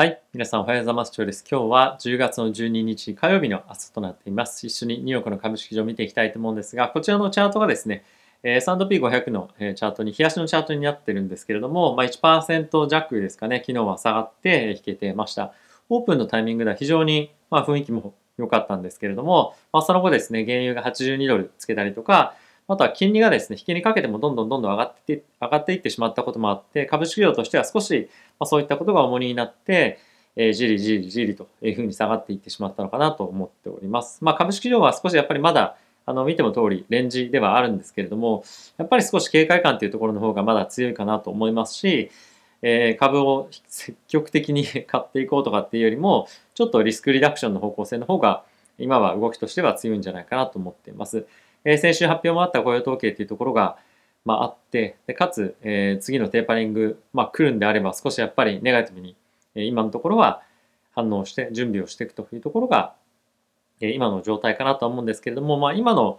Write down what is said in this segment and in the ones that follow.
はい。皆さんおはようございます。今日です。今日は10月の12日火曜日の朝となっています。一緒にニューヨークの株式場を見ていきたいと思うんですが、こちらのチャートがですね、えー S&P500 のチャートに、冷やしのチャートになってるんですけれども、まあ、1%弱ですかね、昨日は下がって引けてました。オープンのタイミングでは非常に、まあ、雰囲気も良かったんですけれども、まあ、その後ですね、原油が82ドルつけたりとか、あとは金利がですね、引きにかけてもどんどんどんどん上がっていって上がっていってしまったこともあって、株式市場としては少し、まあ、そういったことが重荷になって、えーじりじりじりというふうに下がっていってしまったのかなと思っております。まあ、株式市場は少しやっぱりまだあの見ても通りレンジではあるんですけれども、やっぱり少し警戒感というところの方がまだ強いかなと思いますし、えー株を積極的に 買っていこうとかっていうよりも、ちょっとリスクリダクションの方向性の方が今は動きとしては強いんじゃないかなと思っています。えー先週発表もあった雇用統計というところが、まあ、あってでかつ、えー次のテーパリング、まあ、来るんであれば少しやっぱりネガティブに、えー今のところは反応して準備をしていくというところが、えー今の状態かなと思うんですけれども、まあ、今の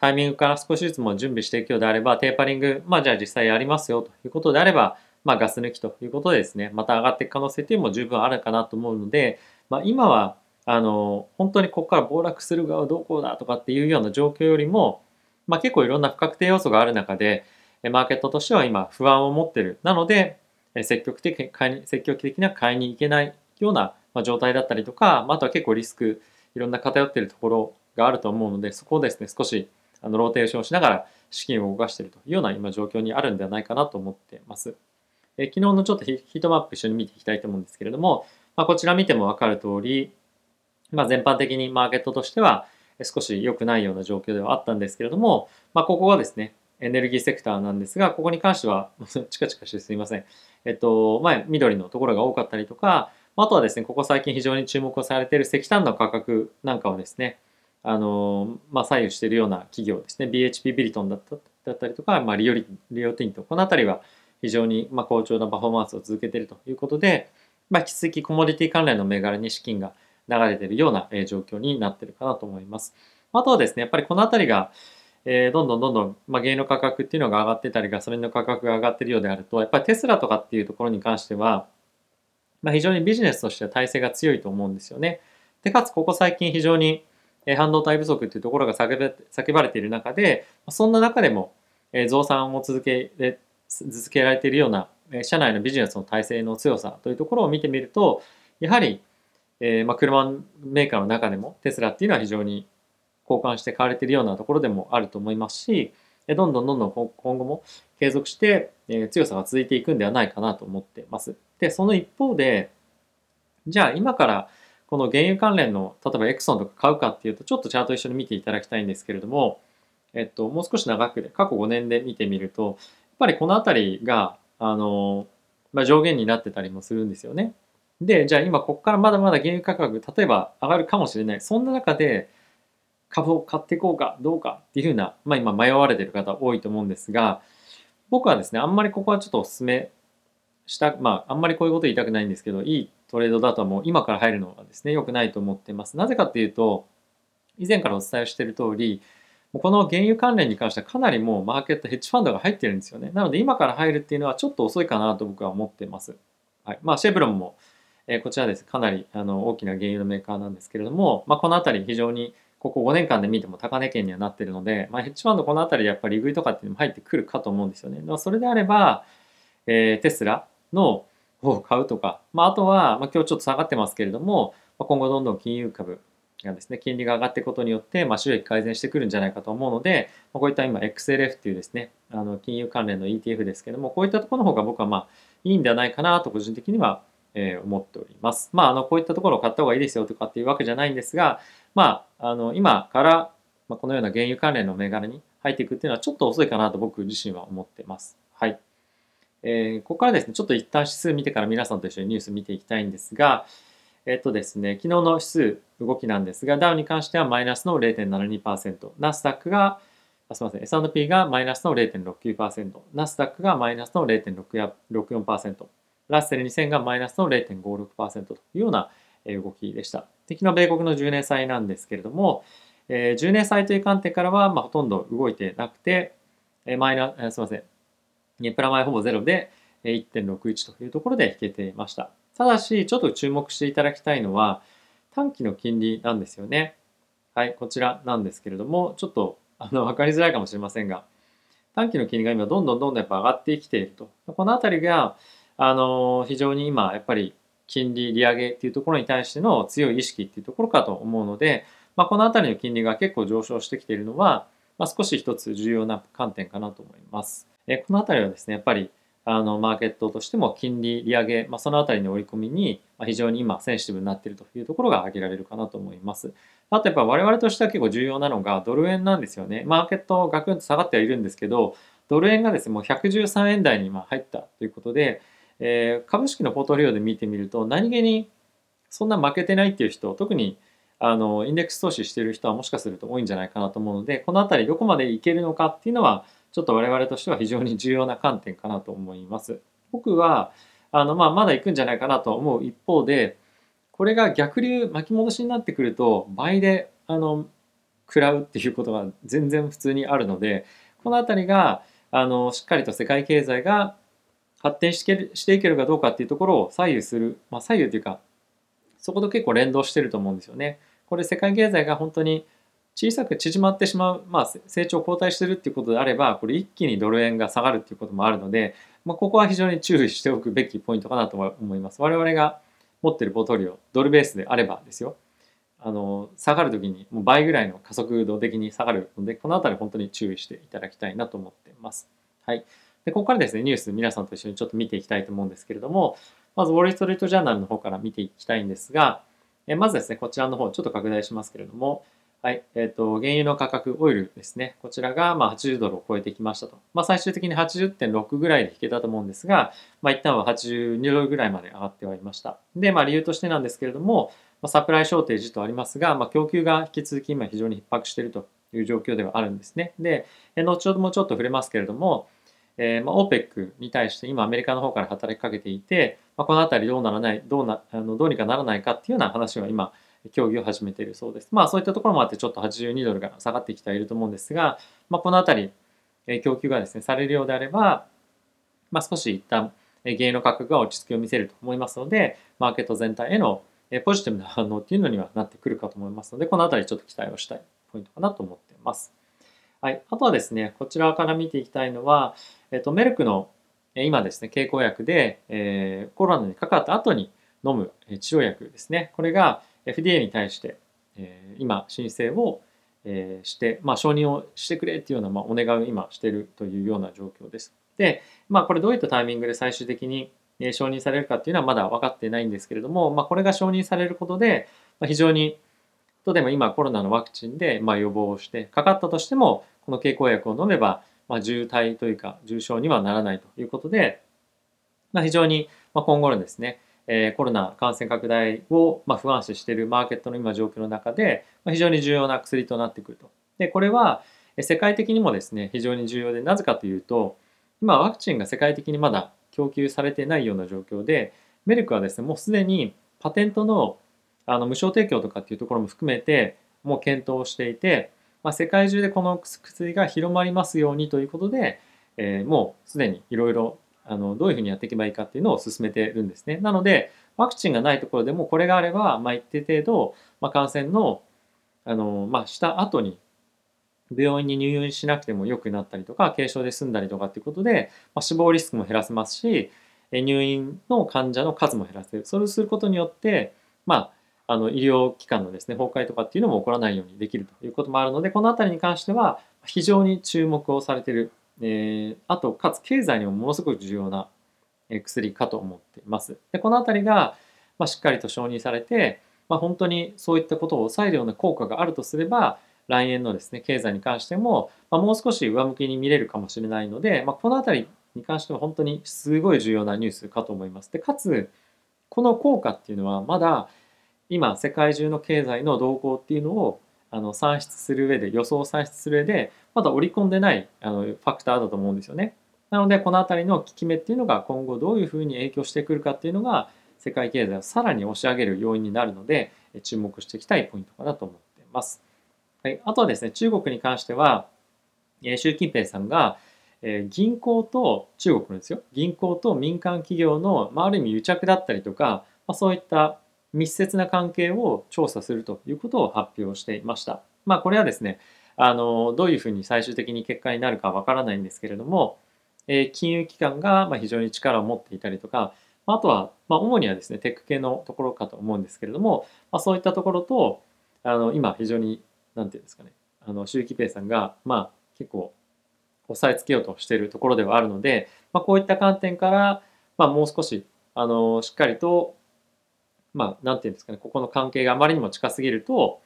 タイミングから少しずつも準備していくようであればテーパリング、まあ、じゃあ実際やりますよということであれば、まあ、ガス抜きということでですね。また上がっていく可能性というのも十分あるかなと思うので、まあ、今はあの本当にここから暴落する側どうこうだとかっていうような状況よりも、まあ、結構いろんな不確定要素がある中でマーケットとしては今不安を持ってるなので積極的に買いに積極的には買いに行けないような状態だったりとか、まあ、とは結構リスクいろんな偏っているところがあると思うのでそこをですね少しあのローテーションしながら資金を動かしているというような今状況にあるんではないかなと思ってます。え昨日のちょっとヒヒートマップ一緒に見ていきたいと思うんですけれども、まあ、こちら見ても分かる通り、まあ、全般的にマーケットとしては少し良くないような状況ではあったんですけれども、まあ、ここはですねエネルギーセクターなんですがここに関しては チカチカしてすいません。えっと前緑のところが多かったりとかあとはですねここ最近非常に注目をされている石炭の価格なんかはですねあのまあ、左右しているような企業ですね BHP ビリトンだっただったりとか、まあ、リオリリオティントこの辺りは非常にまあ好調なパフォーマンスを続けているということで、まあ、引き続きコモディティ関連の銘柄に資金が流れているような状況になっているかなと思います。あとはですねやっぱりこの辺りがえーどんどんどんどん、まあ、原油の価格っていうのが上がってたりガソリンの価格が上がっているようであるとやっぱりテスラとかっていうところに関しては、まあ、非常にビジネスとしては体制が強いと思うんですよね。でかつここ最近非常に半導体不足っていうところが叫ばれている中でそんな中でも増産を続け続けられているような社内のビジネスの体制の強さというところを見てみるとやはり、えーまあ、車メーカーの中でもテスラっていうのは非常に交換して買われているようなところでもあると思いますしえーどんどんどんどん今後も継続して、えー強さが続いていくんではないかなと思ってます。でその一方でじゃあ今からこの原油関連の例えばエクソンとか買うかっていうとちょっとチャート一緒に見ていただきたいんですけれども、えっと、もう少し長くで過去5年で見てみるとやっぱりこの辺りがあの、まあ、上限になってたりもするんですよね。でじゃあ今ここからまだまだ原油価格例えば上がるかもしれない。そんな中で株を買っていこうかどうかっていうふうな、まあ、今迷われている方多いと思うんですが僕はですねあんまりここはちょっとお勧めしたまああんまりこういうこと言いたくないんですけどいいトレードだともう今から入るのはですね良くないと思ってます。なぜかっていうと以前からお伝えしている通りこの原油関連に関してはかなりもうマーケットヘッジファンドが入ってるんですよね。なので今から入るっていうのはちょっと遅いかなと僕は思ってます、はい、まあシェブロンも、えこちらですかなりあの大きな原油のメーカーなんですけれども、まあ、この辺り非常にここ5年間で見ても高値圏にはなってるので、まあ、ヘッジファンドこの辺りでやっぱり利食いとかっていうのも入ってくるかと思うんですよね。まあそれであれば、えーテスラの方を買うとか、まあ、あとは、まあ、今日ちょっと下がってますけれども、まあ、今後どんどん金融株がですね、金利が上がっていくことによって、まあ、収益改善してくるんじゃないかと思うので、まあ、こういった今 XLF っていうですね、あの金融関連の ETF ですけども、こういったところの方が僕はまあいいんではないかなと個人的には、え思っております。まあ、あのこういったところを買った方がいいですよとかっていうわけじゃないんですが、まあ、あの今から、ま、このような原油関連の銘柄に入っていくっていうのはちょっと遅いかなと僕自身は思ってます。はい。えーここからですね、ちょっと一旦指数見てから皆さんと一緒にニュース見ていきたいんですが、えっとですね、昨日の指数動きなんですが、ダウに関してはマイナスの0.72%、ナスダックが、あすみません、S&P がマイナスの0.69%、ナスダックがマイナスの0.64%、ラッセル2000がマイナスの0.56%というような動きでした。で昨日米国の10年債なんですけれども、えー10年債という観点からは、まあ、ほとんど動いてなくて、マイナえーすみません、えープラマイほぼゼロでえー1.61というところで引けていました。ただし、ちょっと注目していただきたいのは、短期の金利なんですよね。はい、こちらなんですけれども、ちょっとあの分かりづらいかもしれませんが、短期の金利が今どんどんどんどんやっぱ上がってきていると。このあたりが、あの非常に今やっぱり金利利上げっていうところに対しての強い意識っていうところかと思うので、まあ、このあたりの金利が結構上昇してきているのは、まあ、少し一つ重要な観点かなと思います。えこのあたりはですね、やっぱりあのマーケットとしても金利利上げ、まあ、そのあたりの織り込みに非常に今センシティブになっているというところが挙げられるかなと思います。あとやっぱ我々としては結構重要なのがドル円なんですよね。マーケットガクンと下がってはいるんですけど、ドル円がですね、もう113円台に今入ったということで、えー、株式のポートフォリオで見てみると何気にそんな負けてないっていう人、特にあのインデックス投資してる人はもしかすると多いんじゃないかなと思うので、この辺りどこまでいけるのかっていうのは、ちょっと我々としては非常に重要な観点かなと思います。僕はあの、まあ、まだ行くんじゃないかなと思う一方で、これが逆流巻き戻しになってくると倍であの食らうっていうことが全然普通にあるのでこの辺りがあのしっかりと世界経済が発展してしていけるかどうかっていうところを左右する、まあ、左右というかそこと結構連動してると思うんですよね。これ世界経済が本当に小さく縮まってしまう、まあ、成長後退してるっていうことであればこれ一気にドル円が下がるっていうこともあるので、まあ、ここは非常に注意しておくべきポイントかなと思います。我々が持ってるポートフォリオドルベースであればですよあの下がる時にもう倍ぐらいの加速度的に下がるのでこの辺り本当に注意していただきたいなと思っています。はい、でここからですねニュース皆さんと一緒にちょっと見ていきたいと思うんですけれどもまずウォール・ストリート・ジャーナルの方から見ていきたいんですがえまずですねこちらの方ちょっと拡大しますけれどもはい。えっ、ー、と、原油の価格、オイルですね。こちらが、まあ、80ドルを超えてきましたと。まあ、最終的に80.6ぐらいで引けたと思うんですが、まあ、一旦は82ドルぐらいまで上がってはいました。で、まあ、理由としてなんですけれども、ま、サプライショーテージとありますが、まあ、供給が引き続き今非常に逼迫しているという状況ではあるんですね。で、後ほどもちょっと触れますけれども、えー、まあ、OPEC に対して今アメリカの方から働きかけていて、まあ、この辺りどうならない、どうな、あのどうにかならないかっていうような話は今、協議を始めているそうです。まあそういったところもあってちょっと82ドルが下がってきてはいると思うんですが、まあ、この辺り供給がですねされるようであれば、まあ、少し一旦原油の価格が落ち着きを見せると思いますのでマーケット全体へのポジティブな反応っていうのにはなってくるかと思いますのでこの辺りちょっと期待をしたいポイントかなと思っています。はい、あとはですねこちらから見ていきたいのは、えっと、メルクの今ですね経口薬で、えー、コロナにかかった後に飲む治療薬ですねこれが FDA に対して、えー、今申請を、えー、して、まあ、承認をしてくれっていうような、まあ、お願いを今しているというような状況です。で、まあ、これどういったタイミングで最終的に承認されるかっていうのはまだ分かってないんですけれども、まあ、これが承認されることで、まあ、非常に例えば今コロナのワクチンでまあ予防をしてかかったとしてもこの経口薬を飲めばまあ重体というか重症にはならないということで、まあ、非常に今後のですねえコロナ感染拡大を、ま不安視しているマーケットの今状況の中で、ま非常に重要な薬となってくると。でこれは世界的にもですね非常に重要でなぜかというと今ワクチンが世界的にまだ供給されてないような状況でメルクはですねもうすでにパテントのあの無償提供とかっていうところも含めてもう検討していて、まあ、世界中でこの薬が広まりますようにということで、えー、もうすでにいろいろあのどういうふうにやっていけばいいかっていうのを進めてるんですね。なのでワクチンがないところでもこれがあれば、まあ、一定程度、まあ、感染のあの、まあ、した後に病院に入院しなくても良くなったりとか軽症で済んだりとかっていうことで、まあ、死亡リスクも減らせますし入院の患者の数も減らせるそれをすることによって、まあ、あの医療機関のですね崩壊とかっていうのも起こらないようにできるということもあるのでこの辺りに関しては非常に注目をされているえー、あとかつ経済にもものすごく重要な薬かと思っています。でこの辺りが、まあ、しっかりと承認されて、まあ、本当にそういったことを抑えるような効果があるとすれば来年のですね経済に関しても、まあ、もう少し上向きに見れるかもしれないので、まあ、この辺りに関しては本当にすごい重要なニュースかと思います。でかつこの効果っていうのはまだ今世界中の経済の動向っていうのをあの算出する上で予想を算出する上でまだ織り込んでないあのファクターだと思うんですよね。なのでこの辺りの効き目っていうのが今後どういうふうに影響してくるかっていうのが世界経済をさらに押し上げる要因になるので注目していきたいポイントかなと思っています。はい、あとはですね中国に関しては習近平さんが銀行と中国のですよ銀行と民間企業の、まあ、ある意味癒着だったりとかまあ、そういった密接な関係を調査するということを発表していました。まあ、これはですねあのどういうふうに最終的に結果になるかわからないんですけれども、えー、金融機関が非常に力を持っていたりとかあとは、まあ、主にはですねテック系のところかと思うんですけれども、まあ、そういったところとあの今非常に何て言うんですかねあの習近平さんが、まあ、結構押さえつけようとしているところではあるので、まあ、こういった観点から、まあ、もう少しあのしっかりとまあ何て言うんですかねここの関係があまりにも近すぎると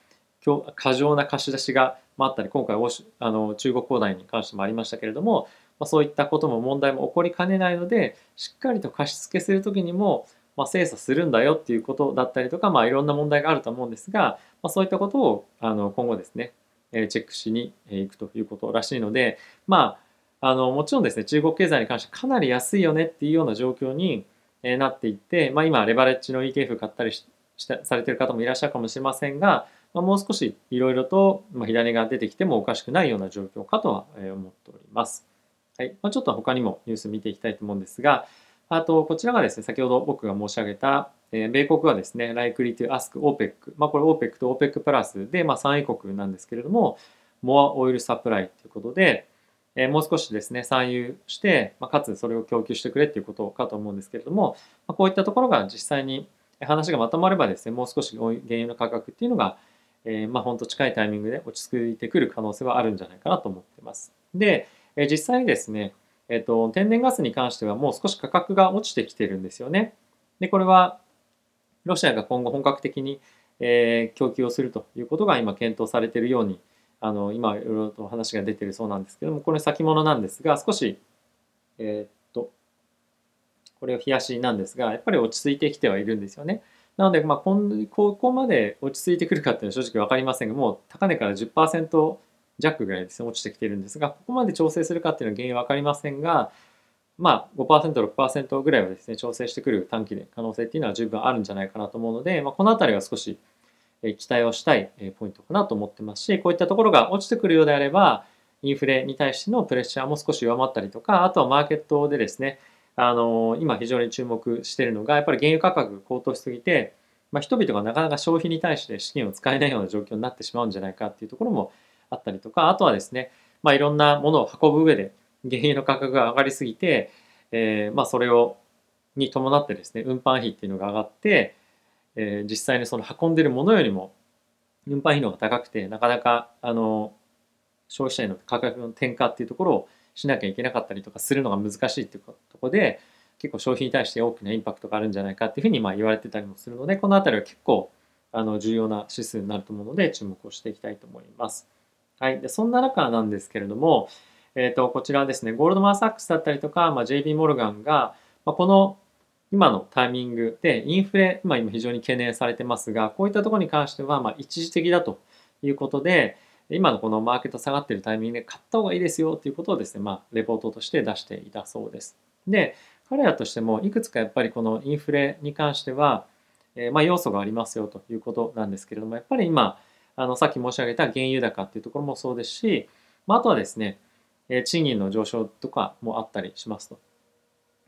過剰な貸し出しがあったり今回あの中国恒大に関してもありましたけれども、まあ、そういったことも問題も起こりかねないのでしっかりと貸し付けする時にも、まあ、精査するんだよっていうことだったりとか、まあ、いろんな問題があると思うんですが、まあ、そういったことをあの今後ですねチェックしに行くということらしいのでまああのもちろんですね中国経済に関してかなり安いよねっていうような状況にえなっていって、まあ、今レバレッジの ETF 買ったりしされてる方もいらっしゃるかもしれませんが、まあ、もう少しいろいろと左が出てきてもおかしくないような状況かとは思っております。はいまあ、ちょっと他にもニュース見ていきたいと思うんですが、あとこちらがですね、先ほど僕が申し上げた、え米国はですね、likely to ask OPEC、まあ、これ OPEC と OPEC プラスで、まあ、産油国なんですけれども、more oil supply ということで、えもう少しですね、産油して、まあ、かつそれを供給してくれっていうことかと思うんですけれども、まあ、こういったところが実際に話がまとまればですね、もう少し原油の価格っていうのが、えー、まあ本当近いタイミングで落ち着いてくる可能性はあるんじゃないかなと思ってます。で、え実際にですね、えっと、天然ガスに関してはもう少し価格が落ちてきてるんですよね。で、これはロシアが今後本格的に、え、供給をするということが今検討されているようにあの今いろいろと話が出てるそうなんですけどもこれ先物なんですが少しえー、っとこれを冷やしなんですがやっぱり落ち着いてきてはいるんですよね。なので、まあ、ここまで落ち着いてくるかっていうのは正直分かりませんがもう高値から10%弱ぐらいですね落ちてきてるんですがここまで調整するかっていうのは原因分かりませんがまあ 5%6% ぐらいはですね調整してくる短期で可能性っていうのは十分あるんじゃないかなと思うので、まあ、この辺りは少し期待をしたいポイントかなと思ってますしこういったところが落ちてくるようであればインフレに対してのプレッシャーも少し弱まったりとかあとはマーケットでですねあの今非常に注目しているのがやっぱり原油価格高騰しすぎて、まあ、人々がなかなか消費に対して資金を使えないような状況になってしまうんじゃないかっていうところもあったりとかあとはですね、まあ、いろんなものを運ぶ上で原油の価格が上がりすぎて、えー、まあそれをに伴ってですね運搬費っていうのが上がって、えー、実際にその運んでるものよりも運搬費の方が高くてなかなかあの消費者への価格の転嫁っていうところをしなきゃいけなかったりとかするのが難しいっていうところで結構消費に対して大きなインパクトがあるんじゃないかっていうふうにまあ言われてたりもするのでこの辺りは結構あの重要な指数になると思うので注目をしていきたいと思います。はい、でそんな中なんですけれども、えーと、こちらですねゴールドマン・サックスだったりとか、まあ、JB モルガンが、まあ、この今のタイミングでインフレ、まあ、今非常に懸念されてますがこういったところに関してはま一時的だということで今のこのマーケット下がっているタイミングで買った方がいいですよということをですね、まあ、レポートとして出していたそうです。で彼らとしてもいくつかやっぱりこのインフレに関しては、えー、ま要素がありますよということなんですけれどもやっぱり今あのさっき申し上げた原油高っていうところもそうですし、まあ、あとはですね賃金の上昇とかもあったりしますと。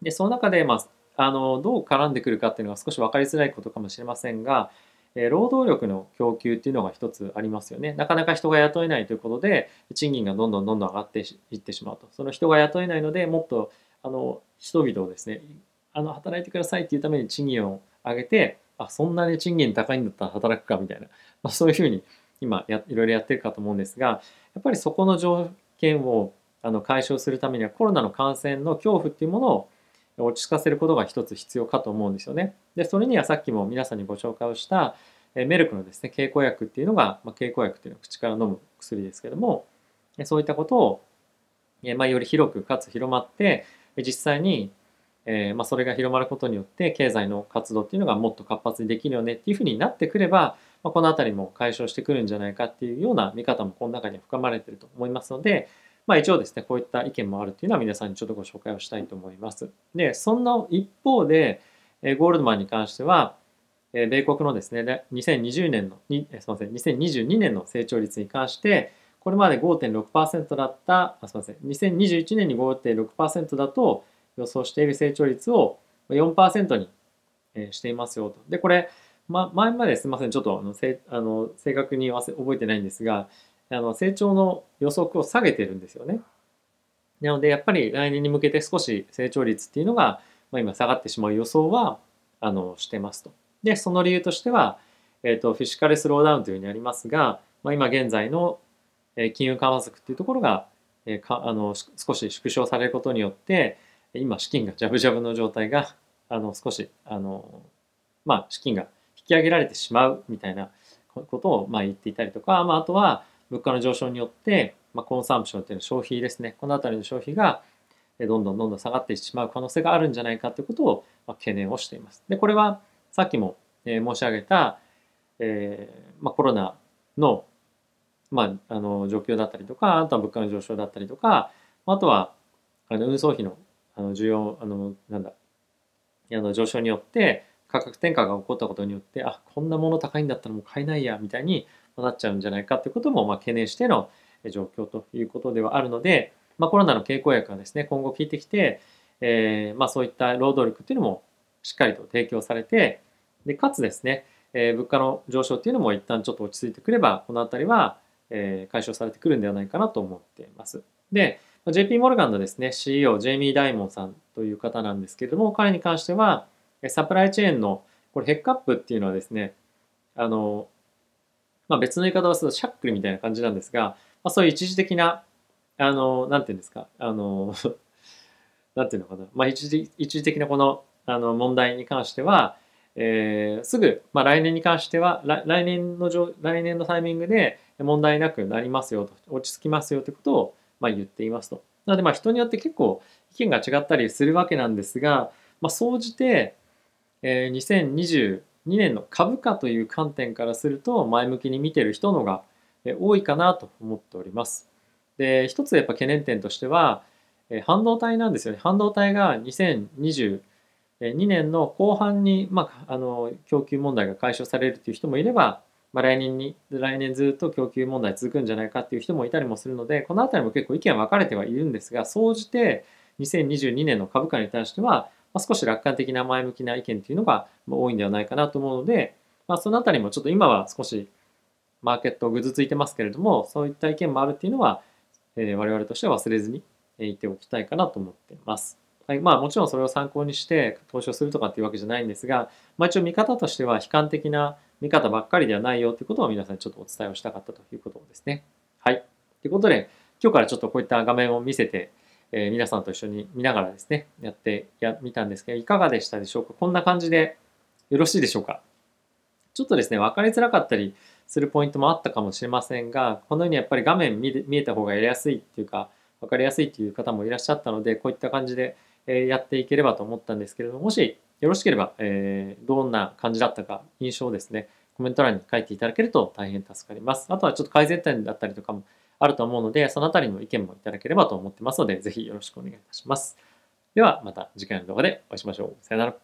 でその中で、まあ、あのどう絡んでくるかっていうのは少し分かりづらいことかもしれませんが、え労働力の供給っていうのが一つありますよね。なかなか人が雇えないということで賃金がどんどんどんどん上がっていってしまうと。その人が雇えないのでもっとあの人々をですねあの働いてくださいっていうために賃金を上げてあそんなに賃金高いんだったら働くかみたいな、まあ、そういうふうに今やいろいろやってるかと思うんですがやっぱりそこの条件をあの解消するためにはコロナの感染の恐怖っていうものを落ち着かせることが一つ必要かと思うんですよね。でそれにはさっきも皆さんにご紹介をしたメルクのですね経口薬っていうのが、まあ、経口薬っていうのは口から飲む薬ですけどもそういったことを、まあ、より広くかつ広まって実際に、えーまあ、それが広まることによって経済の活動っていうのがもっと活発にできるよねっていうふうになってくれば、まあ、この辺りも解消してくるんじゃないかっていうような見方もこの中には含まれてると思いますので、まあ、一応ですねこういった意見もあるっていうのは皆さんにちょっとご紹介をしたいと思います。でそんな一方でゴールドマンに関しては米国のですね2020年のすみません2022年の成長率に関してこれまで5.6%だったあすみません2021年に5.6%だと予想している成長率を4%にしていますよと。で、これ、ま、前まですみません、ちょっとあのせあの正確に忘れ覚えてないんですが、あの成長の予測を下げてるんですよね。なので、やっぱり来年に向けて少し成長率っていうのが、まあ、今下がってしまう予想はあのしてますと。で、その理由としては、えーと、フィジカルスローダウンというふうにありますが、まあ、今現在の金融緩和策っていうところが、えー、かあの少し縮小されることによって今資金がジャブジャブの状態があの少しあの、まあ、資金が引き上げられてしまうみたいなことをまあ言っていたりとか、まあ、あとは物価の上昇によって、まあ、コンサンプションっていうのは消費ですねこの辺りの消費がどんどんどんどん下がってしまう可能性があるんじゃないかということを懸念をしています。でこれはさっきも申し上げた、えーまあ、コロナの,、まあ、あの状況だったりとかあとは物価の上昇だったりとかあとはあの運送費のあの需要あのなんだあの上昇によって価格転嫁が起こったことによってあこんなもの高いんだったらもう買えないやみたいになっちゃうんじゃないかということもまあ懸念しての状況ということではあるので、まあ、コロナの経口薬がですね今後効いてきて、えーまあ、そういった労働力っていうのもしっかりと提供されてでかつですね、えー、物価の上昇っていうのも一旦ちょっと落ち着いてくればこの辺りは、えー、解消されてくるんではないかなと思っています。で JP モルガンのですね CEO ジェイミー・ダイモンさんという方なんですけれども彼に関してはサプライチェーンのこれヘックアップっていうのはですねあの、まあ、別の言い方をするとシャックルみたいな感じなんですが、まあ、そういう一時的なあのなんていうんですかあの なんていうのかな、まあ、一時一時的なこのあの問題に関しては、えー、すぐ、まあ、来年に関しては来年の来年のタイミングで問題なくなりますよと落ち着きますよということを、まあ、言っていますと。なのでまあ人によって結構意見が違ったりするわけなんですが、まあ、総じて、えー、2年の株価という観点からすると前向きに見てる人のが多いかなと思っております。で一つやっぱ懸念点としては半導体なんですよね。半導体が2022 2年の後半に、まあ、あの供給問題が解消されるという人もいれば、まあ、来年に来年ずっと供給問題続くんじゃないかっていう人もいたりもするのでこの辺りも結構意見分かれてはいるんですが総じて2022年の株価に対しては、ま、少し楽観的な前向きな意見というのが多いんではないかなと思うので、まあ、その辺りもちょっと今は少しマーケットぐずついてますけれどもそういった意見もあるっていうのは、えー、我々としては忘れずにいておきたいかなと思っています。はい、まあもちろんそれを参考にして投資をするとかっていうわけじゃないんですが、まあ、一応見方としては悲観的な見方ばっかりではないよということを皆さんにちょっとお伝えをしたかったということですね。はい。ということで、今日からちょっとこういった画面を見せて、えー、皆さんと一緒に見ながらですね、やってやみたんですけど、いかがでしたでしょうか？こんな感じでよろしいでしょうか？ちょっとですね、分かりづらかったりするポイントもあったかもしれませんが、このようにやっぱり画面見見えた方がやりやすいっていうか、分かりやすいっていう方もいらっしゃったので、こういった感じでえやっていければと思ったんですけれども、もしよろしければ、えーどんな感じだったか印象をですね、コメント欄に書いていただけると大変助かります。あとはちょっと改善点だったりとかもあると思うので、そのあたりの意見もいただければと思ってますので、ぜひよろしくお願いいたします。ではまた次回の動画でお会いしましょう。さよなら。